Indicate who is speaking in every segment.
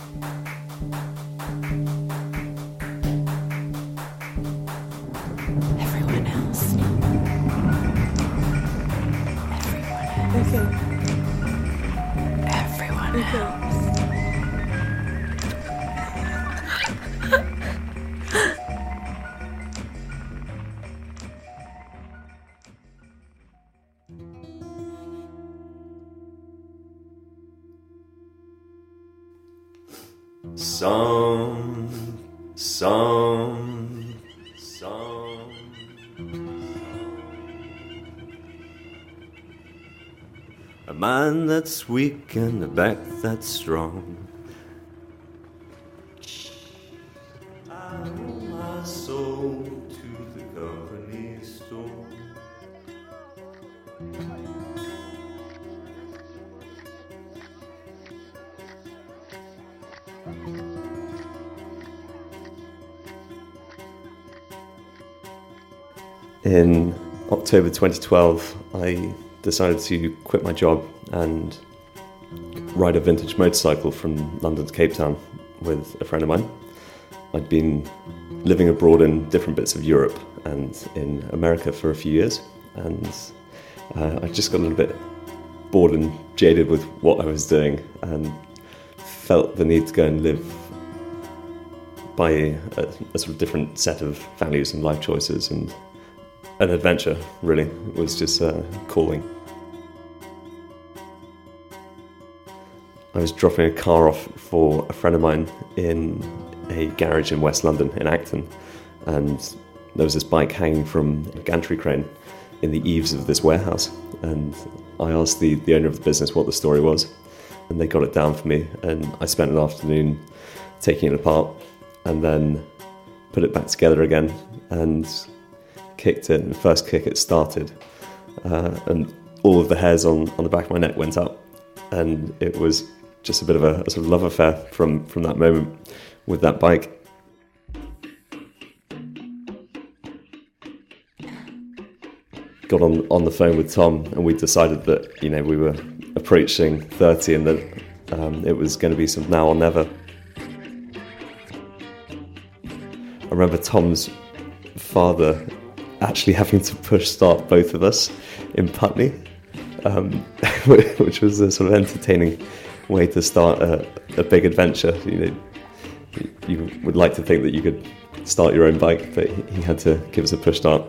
Speaker 1: Everyone
Speaker 2: that's weak and a back that's strong. I owe my soul to the company store. In October 2012, I decided to quit my job and ride a vintage motorcycle from London to Cape Town with a friend of mine. I'd been living abroad in different bits of Europe and in America for a few years, and uh, I just got a little bit bored and jaded with what I was doing and felt the need to go and live by a, a sort of different set of values and life choices and an adventure really was just uh, calling. I was dropping a car off for a friend of mine in a garage in west london in acton and there was this bike hanging from a gantry crane in the eaves of this warehouse and i asked the, the owner of the business what the story was and they got it down for me and i spent an afternoon taking it apart and then put it back together again and kicked it, the first kick it started, uh, and all of the hairs on, on the back of my neck went up, and it was just a bit of a, a sort of love affair from from that moment with that bike. Got on on the phone with Tom, and we decided that you know we were approaching thirty, and that um, it was going to be some now or never. I remember Tom's father actually having to push start both of us in Putney, um, which was a sort of entertaining way to start a, a big adventure. You know, you would like to think that you could start your own bike, but he had to give us a push start.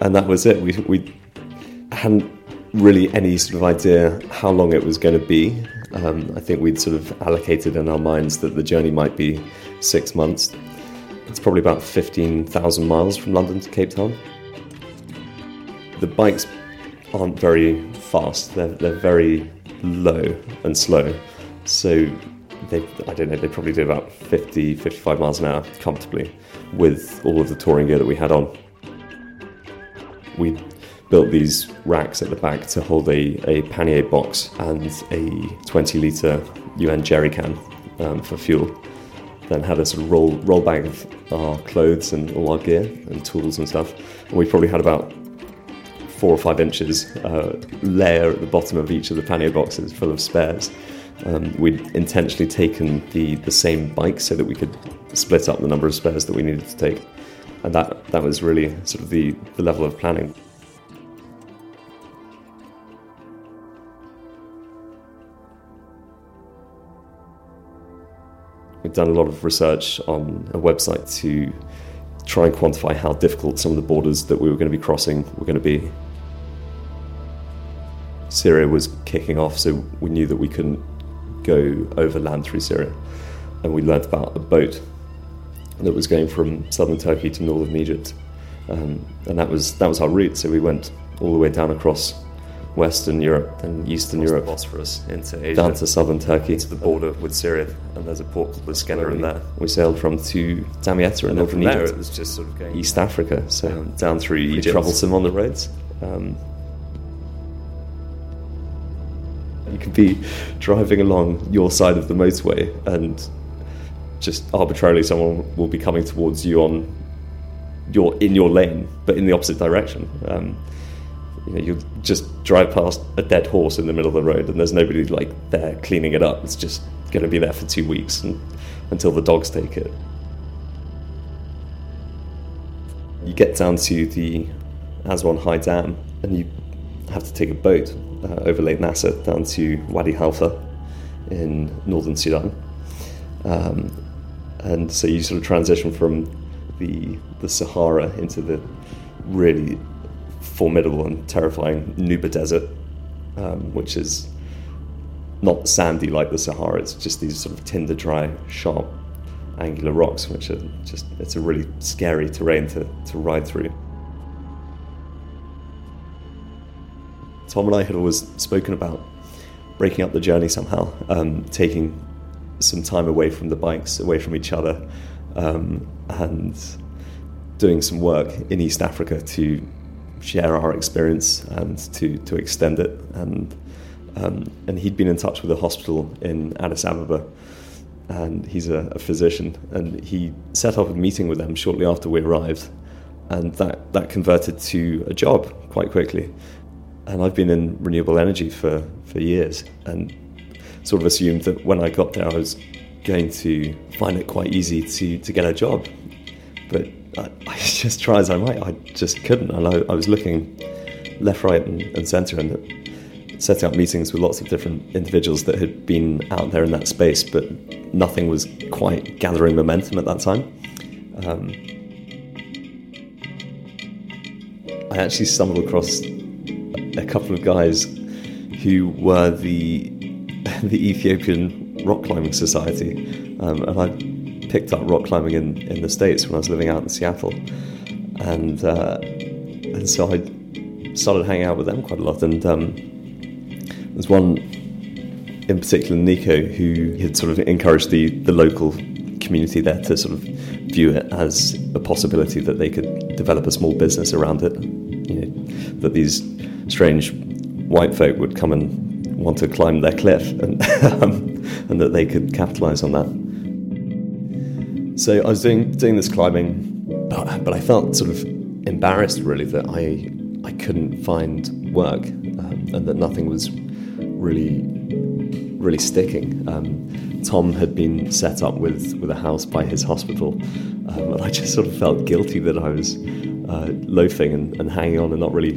Speaker 2: And that was it. We, we hadn't really any sort of idea how long it was going to be. Um, I think we'd sort of allocated in our minds that the journey might be six months. It's probably about 15,000 miles from London to Cape Town. The bikes aren't very fast, they're, they're very low and slow. So they, I don't know, they probably do about 50, 55 miles an hour comfortably with all of the touring gear that we had on. We built these racks at the back to hold a, a pannier box and a 20 litre UN jerry can um, for fuel. Then had of roll, roll of our clothes and all our gear and tools and stuff. And we probably had about four or five inches uh, layer at the bottom of each of the pannier boxes full of spares. Um, we'd intentionally taken the, the same bike so that we could split up the number of spares that we needed to take. And that, that was really sort of the, the level of planning. Done a lot of research on a website to try and quantify how difficult some of the borders that we were going to be crossing were going to be. Syria was kicking off, so we knew that we couldn't go overland through Syria. And we learnt about a boat that was going from southern Turkey to northern Egypt. Um, and that was, that was our route, so we went all the way down across Western Europe and Eastern Europe, Bosphorus into Asia, down to southern Turkey, to the border with Syria, and there's a port called Iskender there. We sailed from to Damietta in northern
Speaker 3: there
Speaker 2: Egypt,
Speaker 3: it was just sort of going
Speaker 2: East Africa, so down through
Speaker 3: Egypt.
Speaker 2: Egypt. troublesome on the roads. Um, you could be driving along your side of the motorway, and just arbitrarily someone will be coming towards you on your in your lane, but in the opposite direction. Um, you know, you just drive past a dead horse in the middle of the road, and there's nobody like there cleaning it up. It's just going to be there for two weeks and, until the dogs take it. You get down to the Aswan High Dam, and you have to take a boat uh, over Lake Nasser down to Wadi Halfa in northern Sudan. Um, and so you sort of transition from the the Sahara into the really formidable and terrifying Nubian Desert, um, which is not sandy like the Sahara. It's just these sort of tinder dry, sharp, angular rocks, which are just it's a really scary terrain to, to ride through. Tom and I had always spoken about breaking up the journey somehow, um, taking some time away from the bikes, away from each other, um, and doing some work in East Africa to share our experience and to, to extend it. And, um, and he'd been in touch with a hospital in Addis Ababa, and he's a, a physician, and he set up a meeting with them shortly after we arrived, and that, that converted to a job quite quickly. And I've been in renewable energy for, for years, and sort of assumed that when I got there, I was going to find it quite easy to, to get a job. But I, just try as I might, I just couldn't. And I, I was looking left, right, and, and centre and setting up meetings with lots of different individuals that had been out there in that space, but nothing was quite gathering momentum at that time. Um, I actually stumbled across a couple of guys who were the the Ethiopian Rock Climbing Society, um, and I picked up rock climbing in, in the States when I was living out in Seattle. And, uh, and so I started hanging out with them quite a lot. And um, there's one in particular, Nico, who had sort of encouraged the, the local community there to sort of view it as a possibility that they could develop a small business around it. You know, that these strange white folk would come and want to climb their cliff and, um, and that they could capitalize on that. So I was doing, doing this climbing, but, but I felt sort of embarrassed really that I, I couldn't find work um, and that nothing was really, really sticking. Um, Tom had been set up with, with a house by his hospital, um, and I just sort of felt guilty that I was uh, loafing and, and hanging on and not really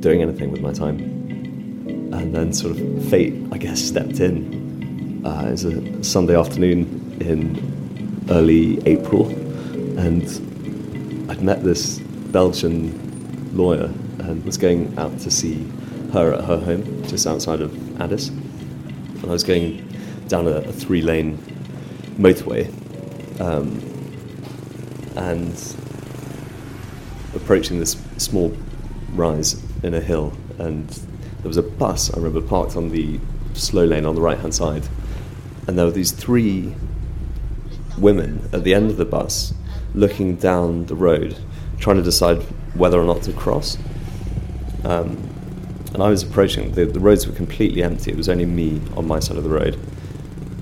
Speaker 2: doing anything with my time and then sort of fate, I guess, stepped in. Uh, it was a Sunday afternoon in early April, and I'd met this Belgian lawyer and was going out to see her at her home just outside of Addis. And I was going down a, a three lane motorway um, and approaching this small rise in a hill and there was a bus, I remember, parked on the slow lane on the right hand side. And there were these three women at the end of the bus looking down the road, trying to decide whether or not to cross. Um, and I was approaching, the, the roads were completely empty. It was only me on my side of the road.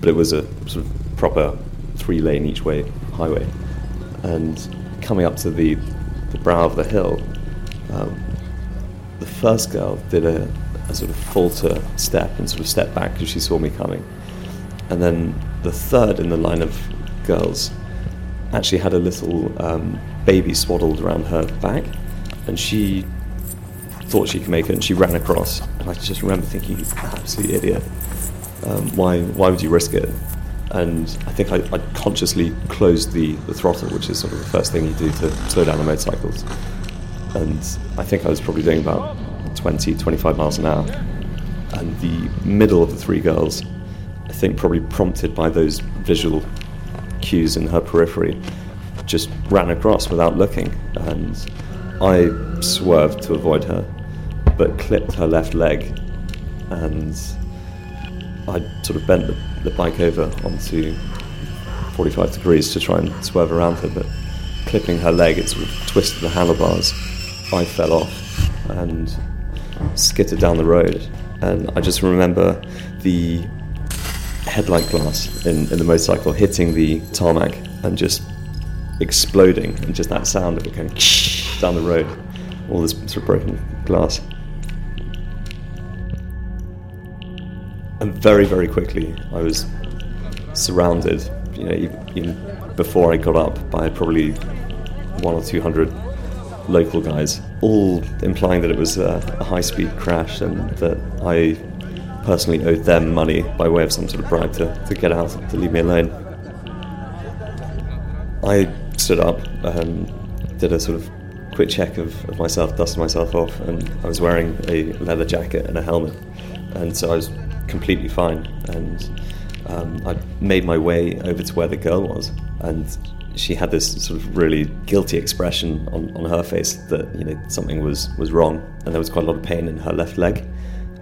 Speaker 2: But it was a sort of proper three lane each way highway. And coming up to the, the brow of the hill, um, the first girl did a, a sort of falter step and sort of stepped back because she saw me coming. And then the third in the line of girls actually had a little um, baby swaddled around her back, and she thought she could make it, and she ran across. And I just remember thinking, "You absolute idiot! Um, why why would you risk it?" And I think I, I consciously closed the, the throttle, which is sort of the first thing you do to slow down the motorcycles. And I think I was probably doing about 20, 25 miles an hour. And the middle of the three girls, I think probably prompted by those visual cues in her periphery, just ran across without looking. And I swerved to avoid her, but clipped her left leg. And I sort of bent the, the bike over onto 45 degrees to try and swerve around her, but clipping her leg, it sort of twisted the handlebars. I fell off and skittered down the road, and I just remember the headlight glass in, in the motorcycle hitting the tarmac and just exploding, and just that sound of it going down the road, all this sort of broken glass. And very, very quickly, I was surrounded, you know, even before I got up, by probably one or two hundred local guys, all implying that it was a, a high speed crash and that I personally owed them money by way of some sort of bribe to, to get out, to leave me alone. I stood up and did a sort of quick check of, of myself, dusted myself off, and I was wearing a leather jacket and a helmet. And so I was completely fine. And um, I made my way over to where the girl was. And she had this sort of really guilty expression on, on her face that you know something was, was wrong, and there was quite a lot of pain in her left leg.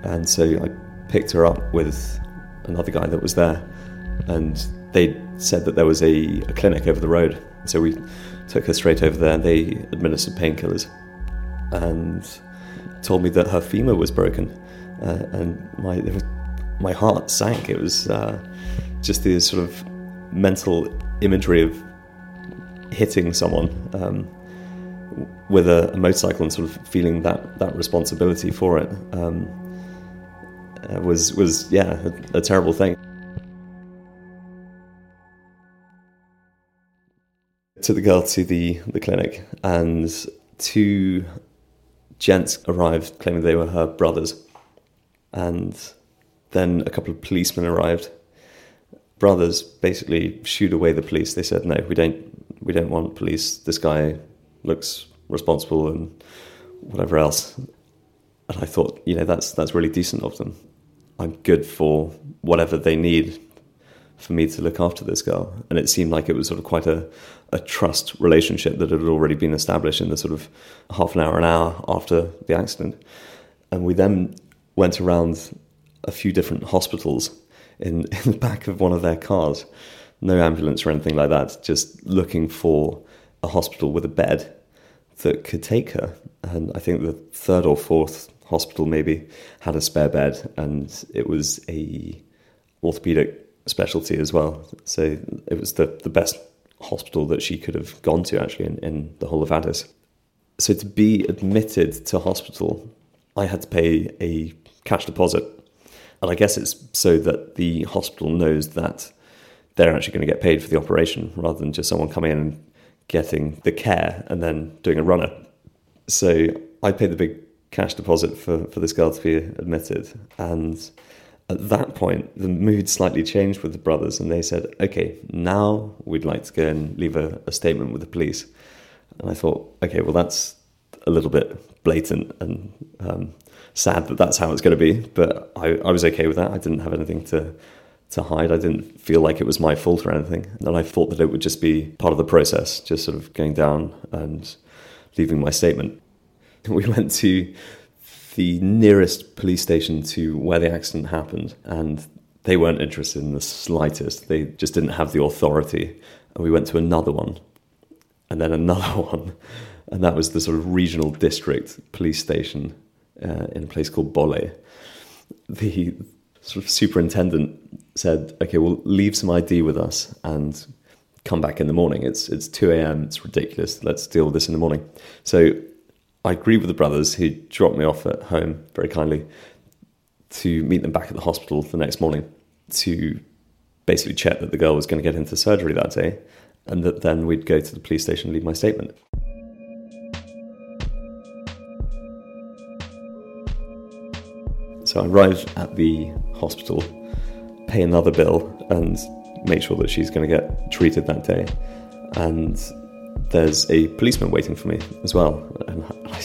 Speaker 2: And so I picked her up with another guy that was there, and they said that there was a, a clinic over the road. So we took her straight over there. They administered painkillers, and told me that her femur was broken, uh, and my was, my heart sank. It was uh, just this sort of mental imagery of hitting someone um, with a, a, motorcycle and sort of feeling that that responsibility for it um, Uh, was was yeah a, a terrible thing. Took the girl to the the clinic, and two gents arrived claiming they were her brothers, and then a couple of policemen arrived. Brothers basically shooed away the police. They said, "No, we don't we don't want police. This guy looks responsible and whatever else. And I thought, you know, that's that's really decent of them. I'm good for whatever they need for me to look after this girl. And it seemed like it was sort of quite a, a trust relationship that had already been established in the sort of half an hour, an hour after the accident. And we then went around a few different hospitals in, in the back of one of their cars no ambulance or anything like that, just looking for a hospital with a bed that could take her. And I think the third or fourth hospital maybe had a spare bed, and it was a orthopedic specialty as well. So it was the, the best hospital that she could have gone to actually in, in the whole of Addis. So to be admitted to hospital, I had to pay a cash deposit. And I guess it's so that the hospital knows that they're actually going to get paid for the operation rather than just someone coming in and getting the care and then doing a runner. So I paid the big cash deposit for, for this girl to be admitted. And at that point, the mood slightly changed with the brothers, and they said, okay, now we'd like to go and leave a, a statement with the police. And I thought, okay, well, that's a little bit blatant and um, sad that that's how it's going to be. But I, I was okay with that. I didn't have anything to to hide. I didn't feel like it was my fault or anything. And I thought that it would just be part of the process, just sort of going down and leaving my statement. We went to the nearest police station to where the accident happened, and they weren't interested in the slightest. They just didn't have the authority. And we went to another one, and then another one, and that was the sort of regional district police station uh, in a place called Bole. The sort of superintendent said, "Okay, well, leave some ID with us and come back in the morning. It's it's two a.m. It's ridiculous. Let's deal with this in the morning." So I agreed with the brothers who dropped me off at home very kindly to meet them back at the hospital the next morning to basically check that the girl was going to get into surgery that day, and that then we'd go to the police station and leave my statement. So I arrive at the hospital, pay another bill, and make sure that she's going to get treated that day. And there's a policeman waiting for me as well. And I,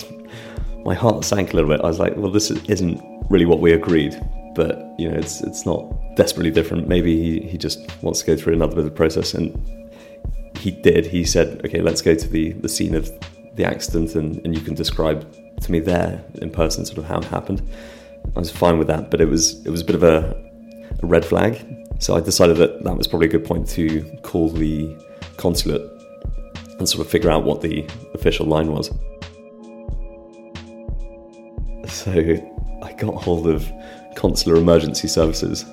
Speaker 2: my heart sank a little bit. I was like, well, this isn't really what we agreed, but you know, it's it's not desperately different. Maybe he, he just wants to go through another bit of the process, and he did. He said, okay, let's go to the the scene of the accident, and, and you can describe to me there in person sort of how it happened. I was fine with that, but it was it was a bit of a, a red flag. So I decided that that was probably a good point to call the consulate and sort of figure out what the official line was. So I got hold of consular emergency services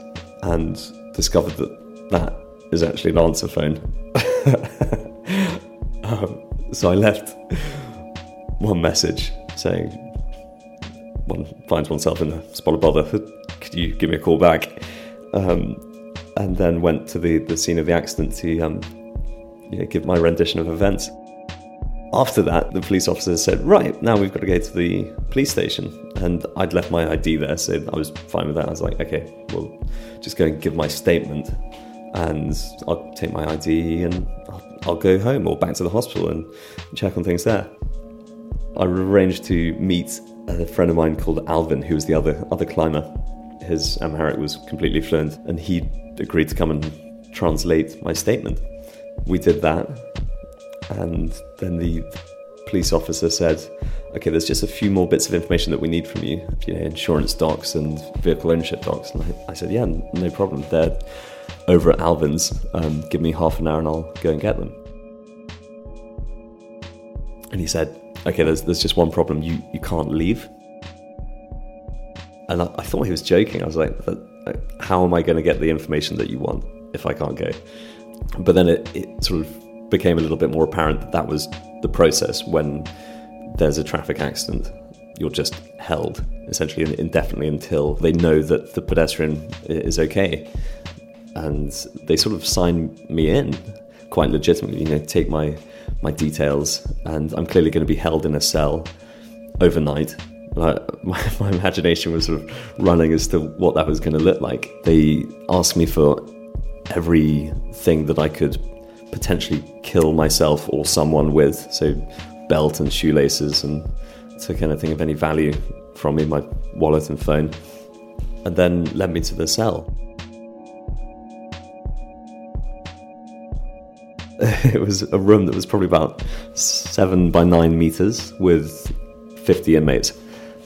Speaker 2: and discovered that that is actually an answer phone. um, so I left one message saying, one finds oneself in a spot of bother. Could you give me a call back? Um, and then went to the, the scene of the accident to um, you know, give my rendition of events. After that, the police officer said, Right, now we've got to go to the police station. And I'd left my ID there, so I was fine with that. I was like, Okay, well, just go and give my statement, and I'll take my ID and I'll, I'll go home or back to the hospital and check on things there. I arranged to meet a friend of mine called Alvin, who was the other other climber. His um, Amharic was completely fluent, and he agreed to come and translate my statement. We did that, and then the police officer said, "Okay, there's just a few more bits of information that we need from you, you know, insurance docs and vehicle ownership docs." And I, I said, "Yeah, no problem. They're over at Alvin's. Um, give me half an hour, and I'll go and get them." And he said, "Okay, there's there's just one problem. You you can't leave." And I, I thought he was joking. I was like, "How am I going to get the information that you want if I can't go?" But then it, it sort of became a little bit more apparent that that was the process when there's a traffic accident. You're just held essentially indefinitely until they know that the pedestrian is okay, and they sort of sign me in quite legitimately. You know, take my my details, and I'm clearly going to be held in a cell overnight. my, my imagination was sort of running as to what that was going to look like. They asked me for everything that I could potentially kill myself or someone with. So, belt and shoelaces, and took anything of any value from me, my wallet and phone, and then led me to the cell. It was a room that was probably about seven by nine meters with 50 inmates,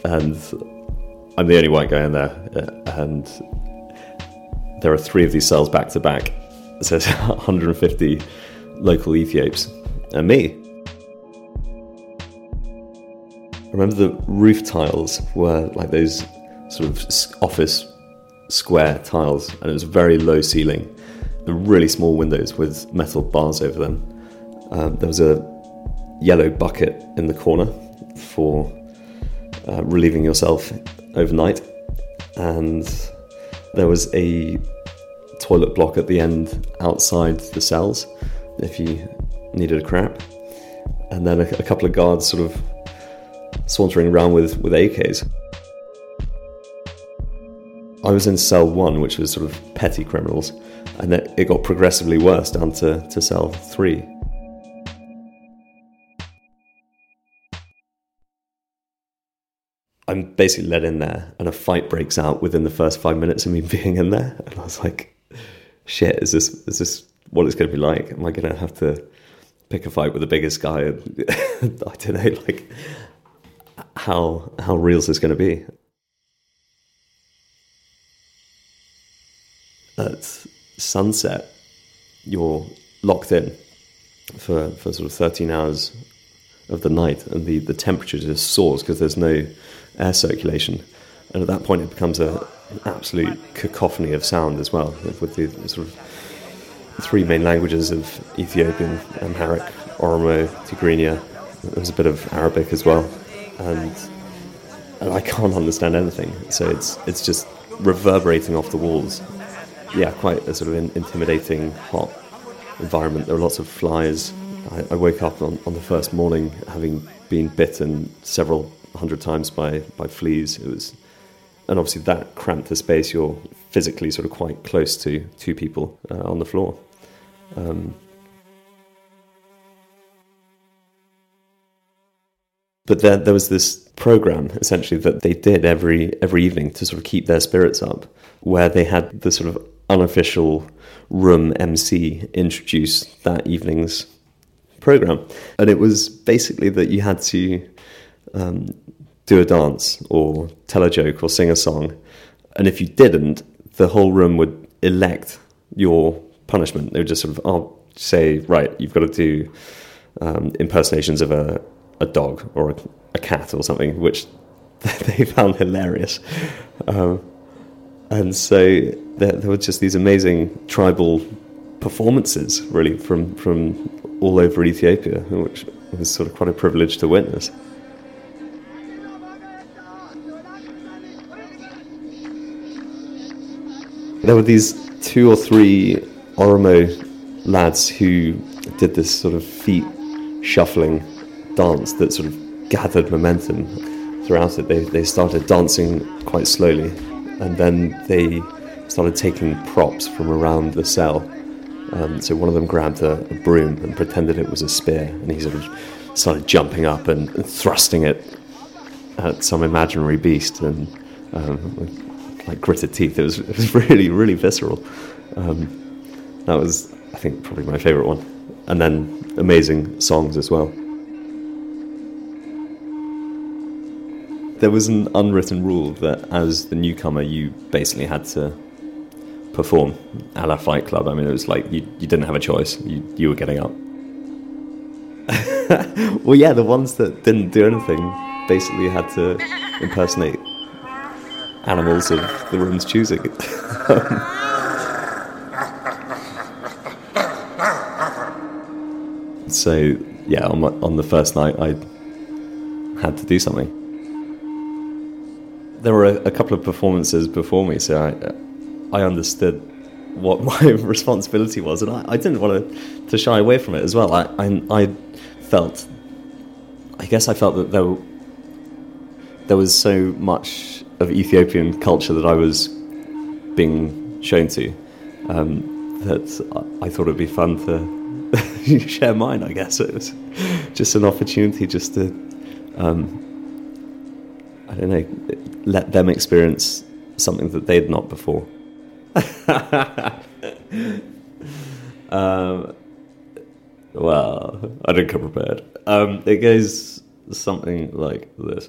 Speaker 2: and I'm the only white guy in there, uh, and there are three of these cells back to back. So it's 150 local Ethiops and me. I remember the roof tiles were like those sort of office square tiles, and it was a very low ceiling and really small windows with metal bars over them. Um, there was a yellow bucket in the corner for uh, relieving yourself overnight, and there was a toilet block at the end outside the cells if you needed a crap, and then a, a couple of guards sort of sauntering around with, with AKs. I was in cell one, which was sort of petty criminals, and it, it got progressively worse down to, to cell three. I'm basically let in there, and a fight breaks out within the first five minutes of me being in there. And I was like, "Shit, is this is this what it's going to be like? Am I going to have to pick a fight with the biggest guy?" And I don't know, like how how real is this going to be? At sunset, you're locked in for for sort of 13 hours of the night, and the the temperature just soars because there's no air circulation. And at that point, it becomes a, an absolute cacophony of sound as well, with the, sort of three main languages of Ethiopian, Amharic, Oromo, Tigrinya. There's a bit of Arabic as well, and, and I can't understand anything. So it's it's just reverberating off the walls. Yeah, quite a sort of in, intimidating, hot environment. There are lots of flies. I, I woke up on, on the first morning having been bitten several hundred times by by fleas. It was, and obviously that cramped the space. You're physically sort of quite close to two people uh, on the floor. Um, but there, there was this program essentially that they did every every evening to sort of keep their spirits up, where they had the sort of unofficial room MC introduce that evening's program, and it was basically that you had to um, do a dance or tell a joke or sing a song. And if you didn't, the whole room would elect your punishment. They would just sort of oh, say, right, you've got to do um, impersonations of a, a dog or a, a, cat or something, which they found hilarious. Um, and so there, there were just these amazing tribal performances, really, from, from all over Ethiopia, which was sort of quite a privilege to witness. There were these two or three Oromo lads who did this sort of feet shuffling dance that sort of gathered momentum throughout it. They, they started dancing quite slowly and then they started taking props from around the cell. Um, so one of them grabbed a, a, broom and pretended it was a spear and he sort of started jumping up and, thrusting it at some imaginary beast and um, like gritted teeth. It was, it was really, really visceral. Um, that was, I think, probably my favourite one. And then amazing songs as well. There was an unwritten rule that as the newcomer, you basically had to perform a la Fight Club. I mean, it was like you, you didn't have a choice, you, you were getting up. well, yeah, the ones that didn't do anything basically had to impersonate animals of the room's choosing. so yeah, on, my, on the first night, I had to do something. There were a, a couple of performances before me, so I, I understood what my responsibility was, and I, I didn't want to, to shy away from it as well. I, I, I felt, I guess I felt that there, there was so much of Ethiopian culture that I was being shown to um, that I thought it'd be fun to share mine. I guess it was just an opportunity just to, um, I don't know, let them experience something that they'd not before. um, well, I didn't come prepared. Um, it goes something like this.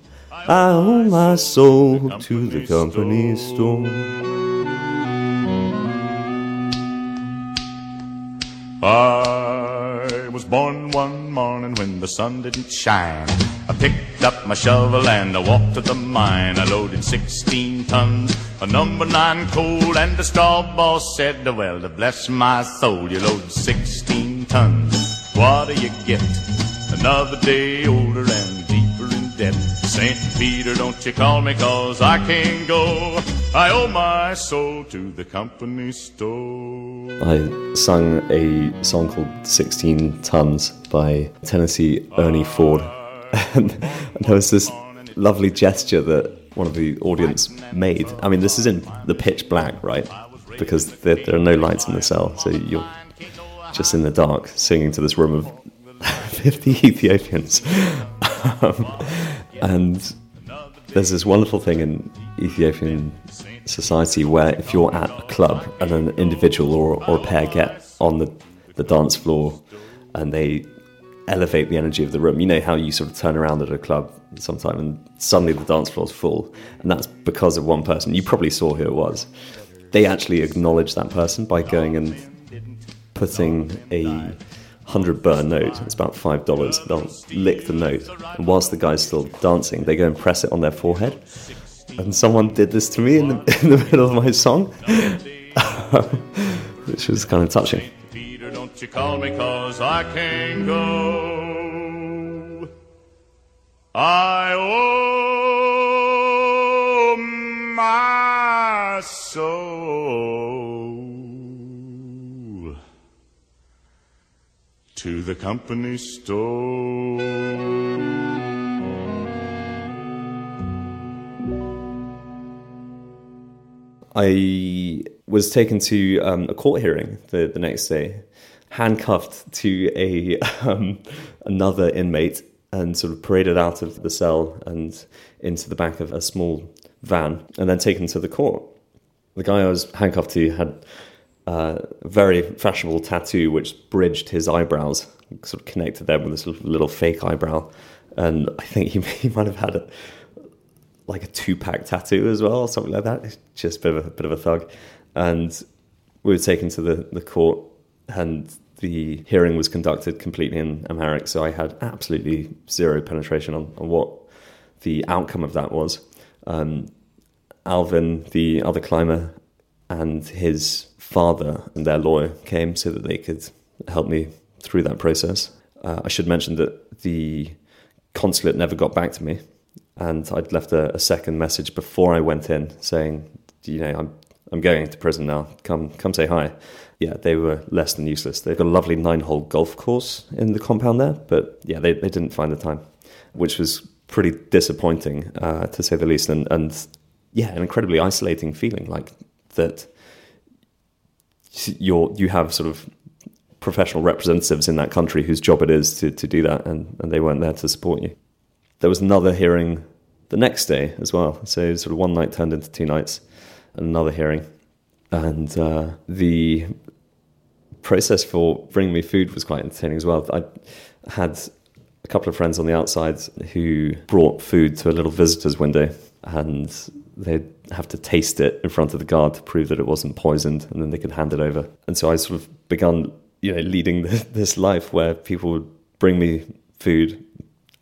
Speaker 2: I owe my soul to the company store.
Speaker 3: I was born one morning when the sun didn't shine. I picked up my shovel and I walked to the mine. I loaded 16 tons of number nine coal, and the straw boss said, Well, to bless my soul, you load 16 tons. What do you get? Another day older and St. Peter, don't you call me, cause I can't go. I owe my soul to the company store.
Speaker 2: I sung a song called 16 Tons by Tennessee Ernie Ford. and there was this lovely gesture that one of the audience made. I mean, this is in the pitch black, right? Because there, there are no lights in the cell, so you're just in the dark singing to this room of 50 Ethiopians. um, and there's this wonderful thing in Ethiopian society where if you're at a club and an individual or, or a pair get on the, the dance floor and they elevate the energy of the room, you know how you sort of turn around at a club sometime and suddenly the dance floor's full, and that's because of one person. You probably saw who it was. They actually acknowledge that person by going and putting a hundred birr note. It's about five dollars. They'll lick the note, and whilst the guy's still dancing, they go and press it on their forehead. And someone did this to me in the in the middle of my song, which was kind of touching.
Speaker 3: Peter, don't you call me cause I can't go. I to the company store.
Speaker 2: I was taken to um, a court hearing the, the next day, handcuffed to a um, another inmate, and sort of paraded out of the cell and into the back of a small van, and then taken to the court. The guy I was handcuffed to had very fashionable tattoo which bridged his eyebrows, sort of connected them with a sort of little fake eyebrow, and I think he, he might have had a like a two pack tattoo as well, or something like that. It's Just a bit of a, bit of a thug. And we were taken to the, the court and the hearing was conducted completely in Amharic, so I had absolutely zero penetration on, on what the outcome of that was. Um, Alvin, the other climber, and his father and their lawyer came so that they could help me through that process. Uh, I should mention that the consulate never got back to me, and I'd left a, a second message before I went in saying, you know, I'm I'm going to prison now. Come come say hi. Yeah, they were less than useless. They've got a lovely nine hole golf course in the compound there, but yeah, they, they didn't find the time, which was pretty disappointing uh, to say the least, and and yeah, an incredibly isolating feeling like that. You're you have sort of professional representatives in that country whose job it is to, to do that, and, and they weren't there to support you. There was another hearing the next day as well. So sort of one night turned into two nights, and another hearing. And uh, the process for bringing me food was quite entertaining as well. I had a couple of friends on the outside who brought food to a little visitor's window, and they'd have to taste it in front of the guard to prove that it wasn't poisoned, and then they could hand it over. And so I sort of begun, you know, leading this life where people would bring me food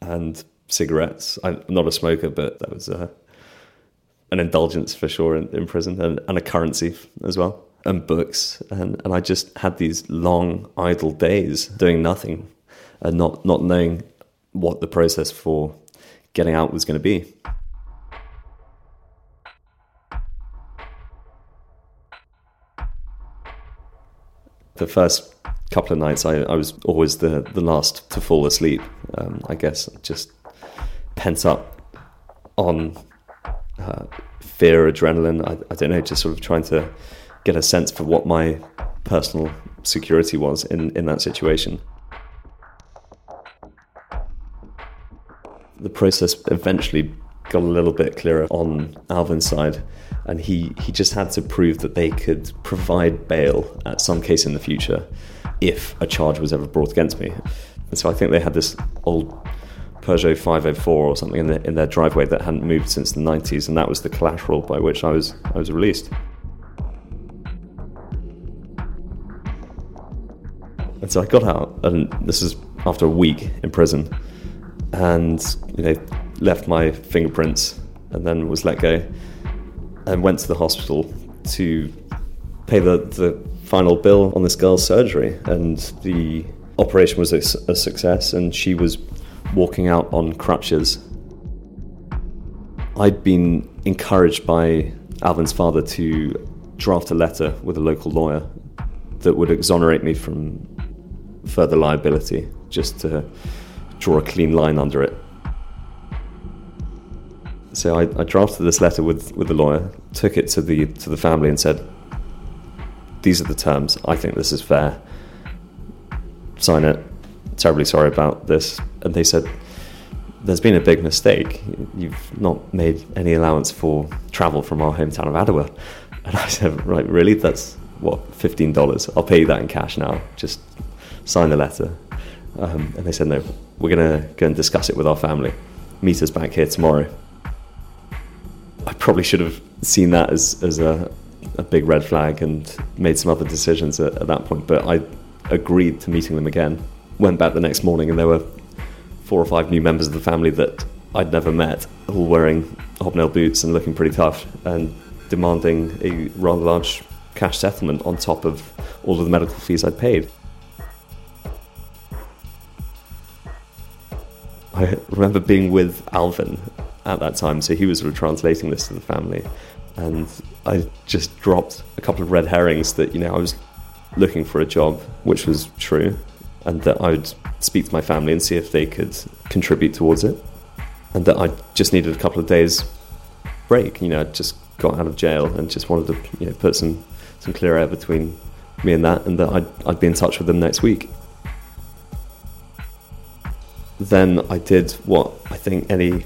Speaker 2: and cigarettes. I'm not a smoker, but that was uh, an indulgence for sure in, in prison, and, and, a currency as well, and books. And, and I just had these long idle days doing nothing, and not not knowing what the process for getting out was going to be. The first couple of nights, I, I was always the, the last to fall asleep. Um, I guess just pent up on uh, fear, adrenaline. I, I, don't know, just sort of trying to get a sense for what my personal security was in, in that situation. The process eventually got a little bit clearer on Alvin's side, and he, he just had to prove that they could provide bail at some case in the future if a charge was ever brought against me. And so I think they had this old Peugeot 504 or something in, the, in their driveway that hadn't moved since the 90s, and that was the collateral by which I was I was released. And so I got out, and this is after a week in prison, and you know left my fingerprints, and then was let go, and went to the hospital to pay the, the final bill on this girl's surgery, and the operation was a, a success, and she was walking out on crutches. I'd been encouraged by Alvin's father to draft a letter with a local lawyer that would exonerate me from further liability, just to draw a clean line under it. So I, I drafted this letter with, with the lawyer, took it to the to the family, and said, "These are the terms. I think this is fair. Sign it terribly sorry about this. And they said, there's been a big mistake. You've not made any allowance for travel from our hometown of Adwa. And I said, right, really? That's what, $15? I'll pay you that in cash now. Just sign the letter. Um, and they said, no, we're going to go and discuss it with our family. Meet us back here tomorrow. I probably should have seen that as, as a, a big red flag and made some other decisions at, at that point. But I agreed to meeting them again went back the next morning and there were four or five new members of the family that I'd never met, all wearing hobnail boots and looking pretty tough and demanding a rather large cash settlement on top of all of the medical fees I'd paid. I remember being with Alvin at that time, so he was sort of translating this to the family, and I just dropped a couple of red herrings that you know I was looking for a job, which was true, and that I would speak to my family and see if they could contribute towards it, and that I just needed a couple of days break. You know, I just got out of jail and just wanted to you know, put some some clear air between me and that, and that I'd, I'd be in touch with them next week. Then I did what I think any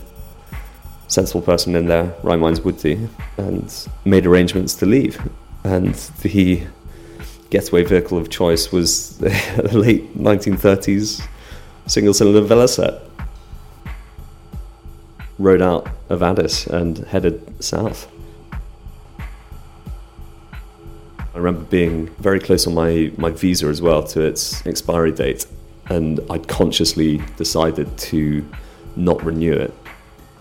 Speaker 2: sensible person in their right minds would do, and made arrangements to leave. And the getaway vehicle of choice was the late 1930s single cylinder Velocette. Rode out of Addis and headed south. I remember being very close on my, my visa as well to its expiry date, and I'd consciously decided to not renew it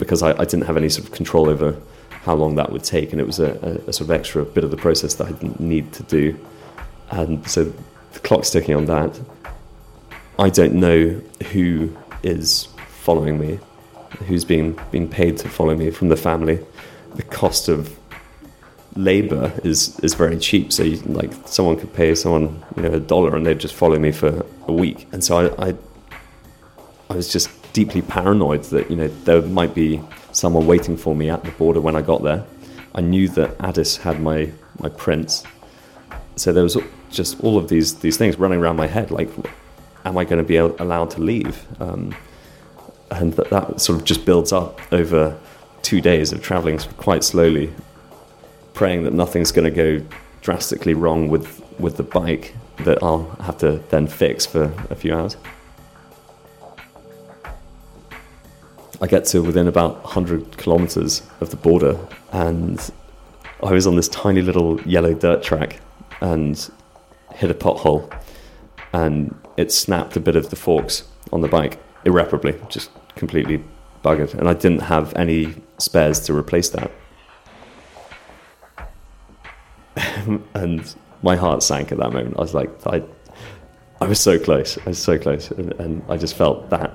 Speaker 2: because I, I didn't have any sort of control over how long that would take, and it was a, a, a sort of extra bit of the process that I didn't need to do. And so the clock's ticking on that. I don't know who is following me, who's being being paid to follow me from the family. The cost of labor is is very cheap. So you, like someone could pay someone you know a dollar and they'd just follow me for a week. And so I, I I was just deeply paranoid that you know there might be someone waiting for me at the border when I got there. I knew that Addis had my my prints, so there was just all of these these things running around my head. Like, am I going to be allowed to leave? Um, and that, that sort of just builds up over two days of traveling quite slowly, praying that nothing's going to go drastically wrong with with the bike that I'll have to then fix for a few hours. I get to within about 100 kilometers of the border, and I was on this tiny little yellow dirt track and hit a pothole, and it snapped a bit of the forks on the bike irreparably, just completely buggered. And I didn't have any spares to replace that. and my heart sank at that moment. I was like, I, I was so close. I was so close, and, and I just felt that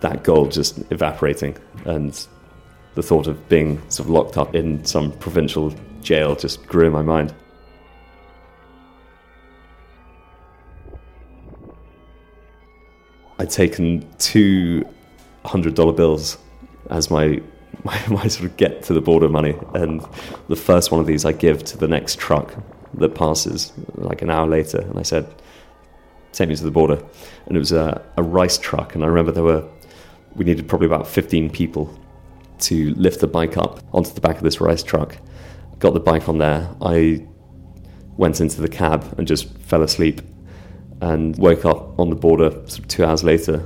Speaker 2: that goal just evaporating and the thought of being sort of locked up in some provincial jail just grew in my mind. I'd taken two hundred dollar bills as my, my my sort of get to the border money, and the first one of these I give to the next truck that passes like an hour later, and I said, "Take me to the border," and it was a, a rice truck, and I remember there were we needed probably about 15 people to lift the bike up onto the back of this rice truck. Got the bike on there. I went into the cab and just fell asleep and woke up on the border sort of two hours later.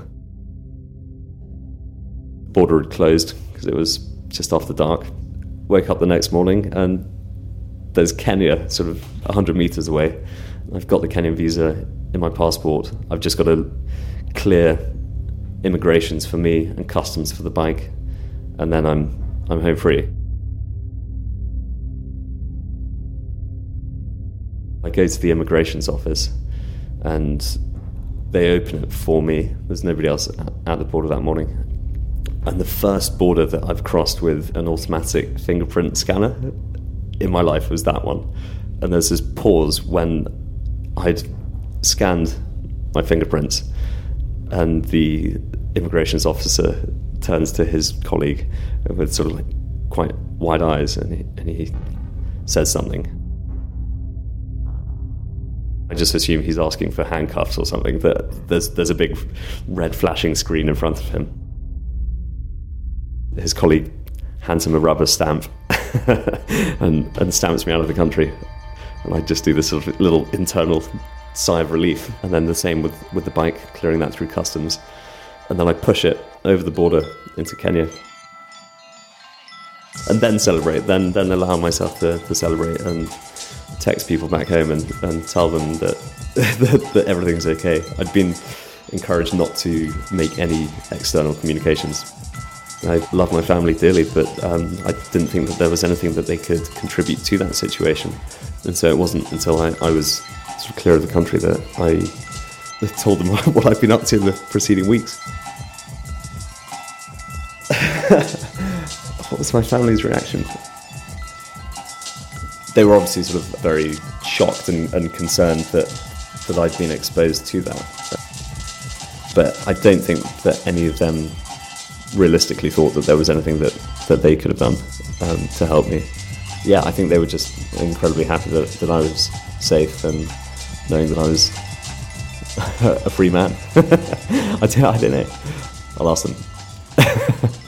Speaker 2: The border had closed because it was just after dark. Woke up the next morning and there's Kenya sort of 100 meters away. I've got the Kenyan visa in my passport. I've just got to clear immigrations for me and customs for the bike, and then I'm I'm home free. I go to the immigrations office, and they open it for me. There's nobody else at the border that morning, and the first border that I've crossed with an automatic fingerprint scanner in my life was that one. And there's this pause when I'd scanned my fingerprints and the immigrations officer turns to his colleague with sort of like quite wide eyes and he, and he says something. I just assume he's asking for handcuffs or something. That there's there's a big red flashing screen in front of him. His colleague hands him a rubber stamp and, and stamps me out of the country. And I just do this sort of little internal sigh of relief. And then the same with, with the bike, clearing that through customs. And then I push it over the border into Kenya. And then celebrate, then then allow myself to, to celebrate and text people back home and, and tell them that, that, that everything's okay. I'd been encouraged not to make any external communications. I love my family dearly, but um, I didn't think that there was anything that they could contribute to that situation. And so it wasn't until I, I was sort of clear of the country that I told them what I've been up to in the preceding weeks. what was my family's reaction? They were obviously sort of very shocked and, and concerned that that I'd been exposed to that. But I don't think that any of them realistically thought that there was anything that, that they could have done um, to help me. Yeah, I think they were just incredibly happy that, that I was safe and knowing that I was a free man. I, don't, I don't know. I'll ask them.